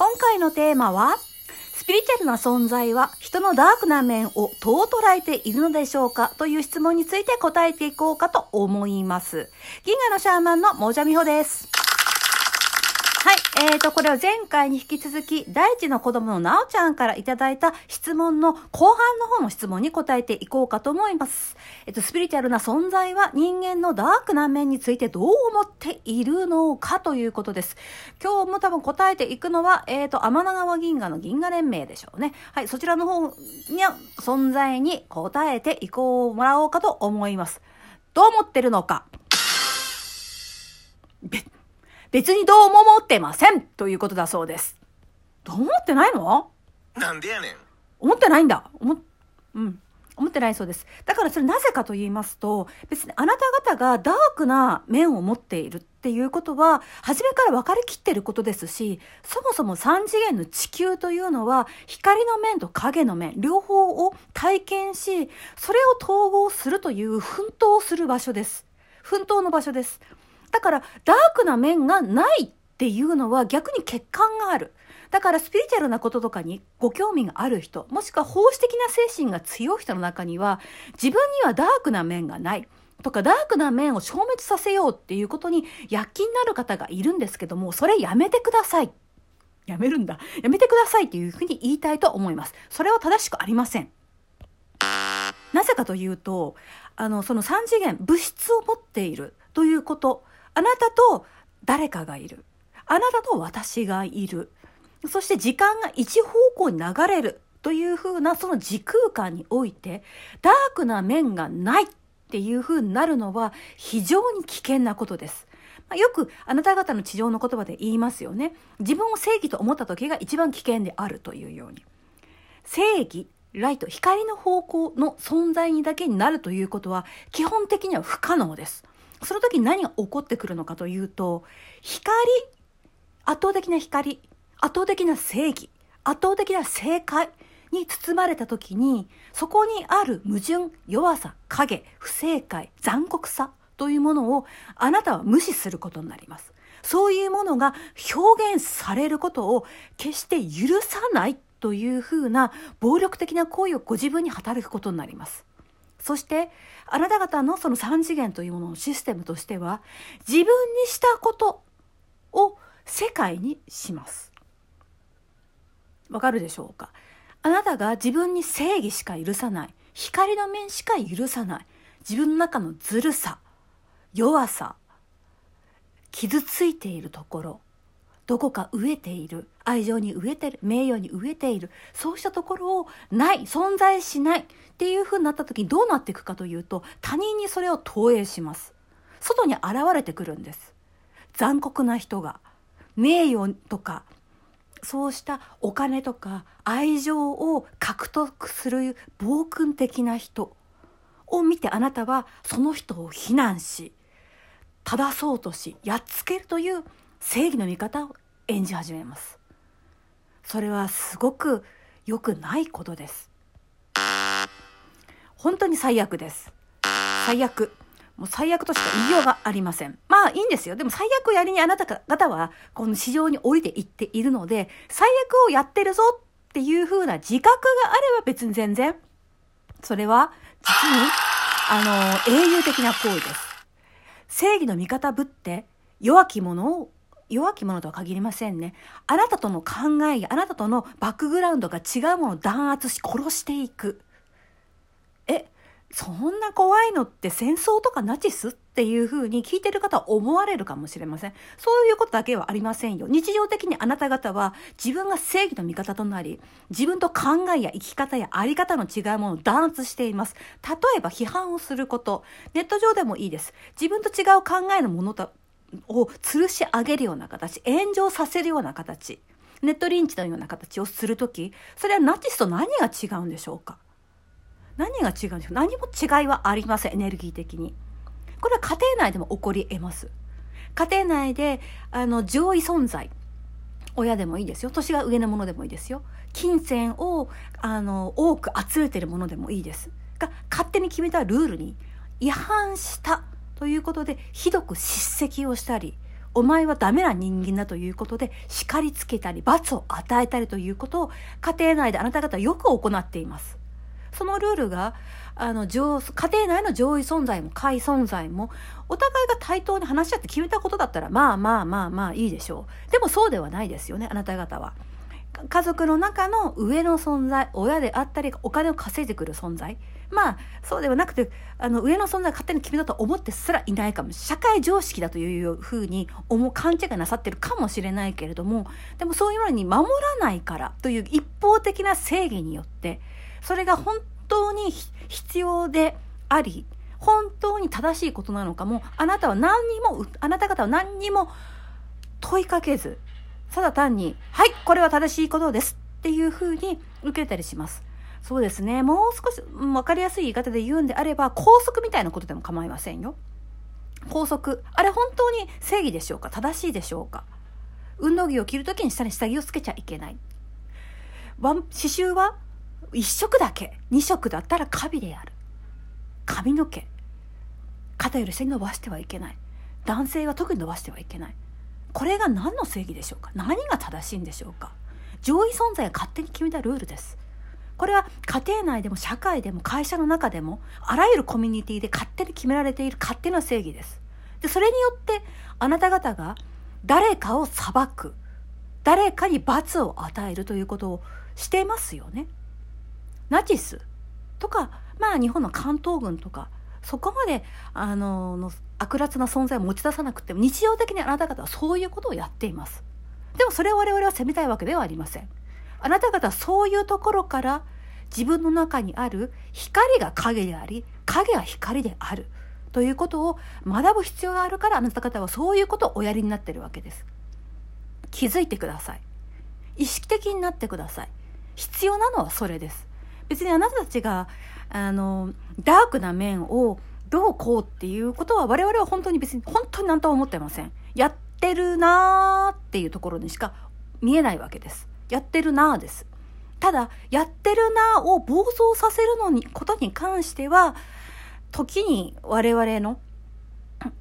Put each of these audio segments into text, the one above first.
今回のテーマは、スピリチュアルな存在は人のダークな面をどう捉えているのでしょうかという質問について答えていこうかと思います。銀河のシャーマンのモージャミホです。はい。えーと、これは前回に引き続き、第一の子供のなおちゃんからいただいた質問の後半の方の質問に答えていこうかと思います。えっと、スピリチュアルな存在は人間のダークな面についてどう思っているのかということです。今日も多分答えていくのは、えっ、ー、と、天の川銀河の銀河連盟でしょうね。はい。そちらの方に存在に答えていこう、もらおうかと思います。どう思ってるのか。別にどうも思ってませんということだそうです。どう思ってないの？なんでやねん。思ってないんだ。思、うん。思ってないそうです。だからそれなぜかと言いますと、別にあなた方がダークな面を持っているっていうことは、初めから分かりきってることですし、そもそも三次元の地球というのは、光の面と影の面、両方を体験し、それを統合するという奮闘する場所です。奮闘の場所です。だから、ダークな面がないっていうのは逆に欠陥がある。だからスピリチュアルなこととかにご興味がある人、もしくは奉仕的な精神が強い人の中には、自分にはダークな面がない。とかダークな面を消滅させようっていうことに躍起になる方がいるんですけども、それやめてください。やめるんだ。やめてくださいっていうふうに言いたいと思います。それは正しくありません。なぜかというと、あの、その三次元、物質を持っているということ、あなたと誰かがいる。あなたと私がいる。そして時間が一方向に流れるというふうなその時空間において、ダークな面がないっていうふうになるのは非常に危険なことです。まあ、よくあなた方の地上の言葉で言いますよね。自分を正義と思った時が一番危険であるというように。正義、ライト、光の方向の存在にだけになるということは基本的には不可能です。その時に何が起こってくるのかというと、光、圧倒的な光、圧倒的な正義、圧倒的な正解に包まれた時に、そこにある矛盾、弱さ、影、不正解、残酷さというものをあなたは無視することになります。そういうものが表現されることを決して許さないというふうな暴力的な行為をご自分に働くことになります。そして、あなた方のその三次元というもののシステムとしては、自分にしたことを世界にします。わかるでしょうか？あなたが自分に正義しか許さない、光の面しか許さない、自分の中のずるさ、弱さ、傷ついているところ、どこか飢えている、愛情に飢えてる、名誉に飢えている、そうしたところをない、存在しない。っていう風になった時にどうなっていくかというと、他人にそれを投影します。外に現れてくるんです。残酷な人が、名誉とか、そうしたお金とか愛情を獲得する暴君的な人を見てあなたはその人を非難し正そうとしやっつけるという正義の味方を演じ始めますそれはすごく良くないことです本当に最悪です最悪もう最悪としか言いようがありません。まあいいんですよ。でも最悪をやりにあなた方はこの市場に降りていっているので、最悪をやってるぞっていう風な自覚があれば別に全然、それは実に、あの、英雄的な行為です。正義の味方ぶって弱き者を弱き者とは限りませんね。あなたとの考えやあなたとのバックグラウンドが違うものを弾圧し殺していく。え、そんな怖いのって戦争とかナチスっていう風に聞いてる方は思われるかもしれません。そういうことだけはありませんよ。日常的にあなた方は自分が正義の味方となり、自分と考えや生き方やあり方の違うものを弾圧しています。例えば批判をすること。ネット上でもいいです。自分と違う考えのものとを吊るし上げるような形、炎上させるような形、ネットリンチのような形をするとき、それはナチスと何が違うんでしょうか？何が違うんでしょう？何も違いはありません、エネルギー的に。これは家庭内でも起こり得ます。家庭内で、あの、上位存在。親でもいいですよ。年が上のものでもいいですよ。金銭を、あの、多く集めてるものでもいいです。が、勝手に決めたルールに違反したということで、ひどく叱責をしたり、お前はダメな人間だということで叱りつけたり罰を与えたりということを家庭内であなた方はよく行っています。そのルールがあの上家庭内の上位存在も下位存在もお互いが対等に話し合って決めたことだったらまあまあまあまあいいでしょうでもそうではないですよねあなた方は家族の中の上の存在親であったりお金を稼いでくる存在。まあそうではなくてあの上の存在勝手に決めたと思ってすらいないかも。社会常識だというふうに思う勘違いなさってるかもしれないけれどもでもそういうものに守らないからという一方的な正義によってそれが本当に必要であり本当に正しいことなのかもあなたは何にもあなた方は何にも問いかけずただ単に「はいこれは正しいことです」っていうふうに受けたりします。そうですね。もう少し分かりやすい言い方で言うんであれば校則みたいなことでも構いませんよ。校則あれ本当に正義でしょうか？正しいでしょうか？運動着を着るときに下に下着をつけちゃいけない。刺繍は1色だけ。2色だったらカビである。髪の毛。肩より下に伸ばしてはいけない。男性は特に伸ばしてはいけない。これが何の正義でしょうか？何が正しいんでしょうか？上位存在が勝手に決めたルールです。これは家庭内でも社会でも会社の中でもあらゆるコミュニティで勝手に決められている勝手な正義です。でそれによってあなた方が誰かを裁く。誰かに罰を与えるということをしていますよね。ナチスとかまあ日本の関東軍とかそこまであのの悪辣な存在を持ち出さなくても日常的にあなた方はそういうことをやっています。でもそれを我々は責めたいわけではありません。あなた方はそういうところから自分の中にある光が影であり影は光である。ということを学ぶ必要があるからあなた方はそういうことをおやりになってるわけです。気づいてください。意識的になってください。必要なのはそれです。別にあなたたちがあのダークな面をどうこうっていうことは我々は本当に別に本当に何とも思ってません。やってるなーっていうところにしか見えないわけです。やってるなーです。ただやってるなーを暴走させるのにことに関しては時に我々の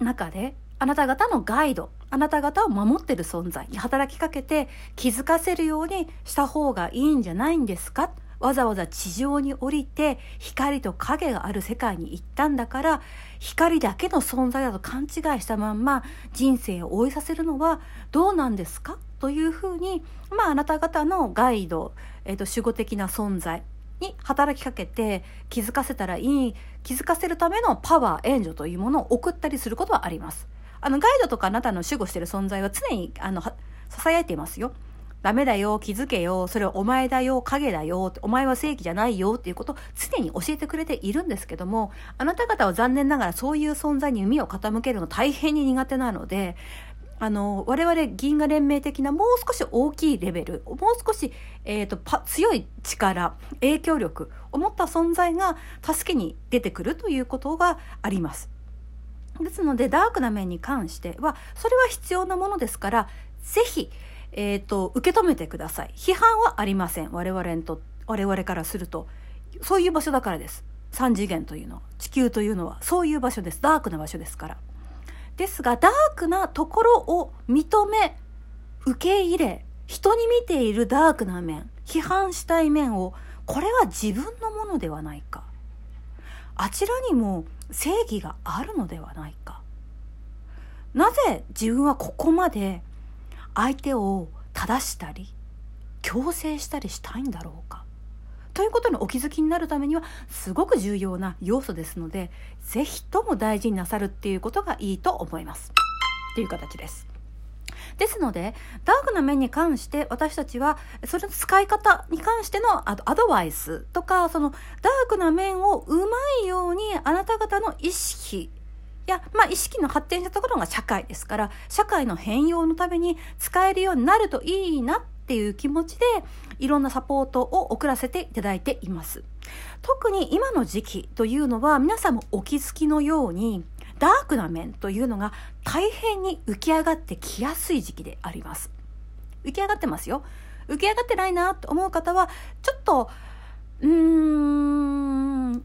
中であなた方のガイドあなた方を守ってる存在に働きかけて気づかせるようにした方がいいんじゃないんですか？わざわざ地上に降りて光と影がある世界に行ったんだから光だけの存在だと勘違いしたまんま人生を終えさせるのはどうなんですか？というふうに、まあ、あなた方のガイド、えーと、守護的な存在に働きかけて気づかせたらいい気づかせるためのパワー援助というものを送ったりすることはあります。あのガイドとかあなたの守護している存在は常にあのさやいていますよ。ダメだよ、気づけよ、それはお前だよ、影だよ、お前は正義じゃないよっていうことを常に教えてくれているんですけども、あなた方は残念ながらそういう存在に耳を傾けるの大変に苦手なので、あの、我々銀河連盟的なもう少し大きいレベル、もう少し、えっ、ー、と、強い力、影響力を持った存在が助けに出てくるということがあります。ですので、ダークな面に関しては、それは必要なものですから、ぜひ、えっ、ー、と、受け止めてください。批判はありません。我々と、我々からすると。そういう場所だからです。3次元というのは、地球というのは、そういう場所です。ダークな場所ですから。ですが、ダークなところを認め、受け入れ、人に見ているダークな面、批判したい面を、これは自分のものではないか。あちらにも正義があるのではないか。なぜ自分はここまで相手を正したり強制したりしたいんだろうかということにお気づきになるためにはすごく重要な要素ですので是非とも大事になさるっていうことがいいと思いますっていう形です。ですので、ダークな面に関して私たちは、それの使い方に関してのアドバイスとか、そのダークな面をうまいようにあなた方の意識や、まあ、意識の発展したところが社会ですから、社会の変容のために使えるようになるといいなっていう気持ちで、いろんなサポートを送らせていただいています。特に今の時期というのは、皆さんもお気づきのように、ダークな面というのが大変に浮き上がってきやすい時期であります。浮き上がってますよ。浮き上がってないなと思う方は、ちょっと、うーん、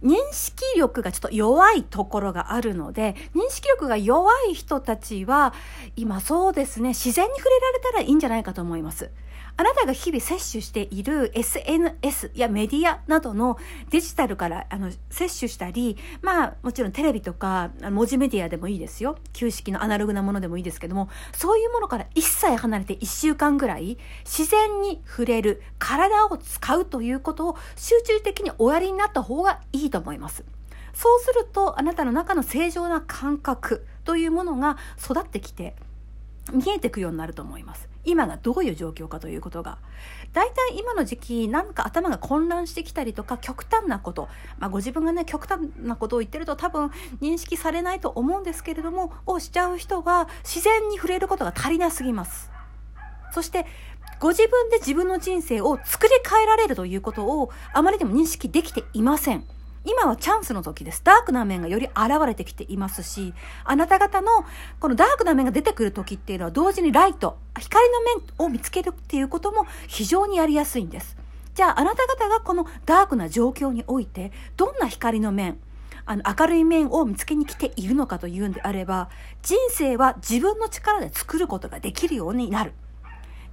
認識力がちょっと弱いところがあるので、認識力が弱い人たちは、今そうですね、自然に触れられたらいいんじゃないかと思います。あなたが日々摂取している SNS やメディアなどのデジタルからあの摂取したり、まあもちろんテレビとか文字メディアでもいいですよ。旧式のアナログなものでもいいですけども、そういうものから一切離れて1週間ぐらい自然に触れる、体を使うということを集中的におやりになった方がいいと思います。そうするとあなたの中の正常な感覚というものが育ってきて見えてくようになると思います。今がどういう状況かということが。大体今の時期、なんか頭が混乱してきたりとか、極端なこと。まあご自分がね、極端なことを言ってると多分認識されないと思うんですけれども、をしちゃう人は自然に触れることが足りなすぎます。そして、ご自分で自分の人生を作り変えられるということをあまりにも認識できていません。今はチャンスの時です。ダークな面がより現れてきていますし、あなた方のこのダークな面が出てくる時っていうのは同時にライト、光の面を見つけるっていうことも非常にやりやすいんです。じゃああなた方がこのダークな状況において、どんな光の面、あの明るい面を見つけに来ているのかというんであれば、人生は自分の力で作ることができるようになる。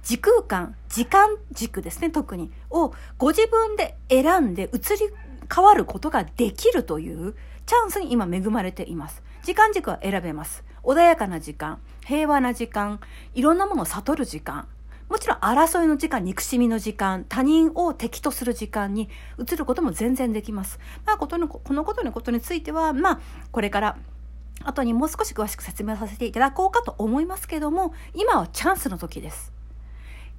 時空間、時間軸ですね、特に、をご自分で選んで移り変わることができるというチャンスに今恵まれています。時間軸は選べます。穏やかな時間、平和な時間、いろんなものを悟る時間、もちろん争いの時間、憎しみの時間、他人を敵とする時間に移ることも全然できます。まあ、ことの、このことのことについては、まあ、これから後にもう少し詳しく説明させていただこうかと思いますけども、今はチャンスの時です。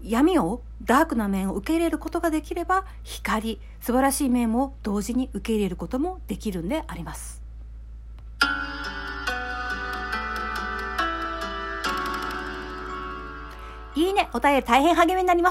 闇をダークな面を受け入れることができれば光素晴らしい面も同時に受け入れることもできるんであります。いいね。お便り大変励みになります。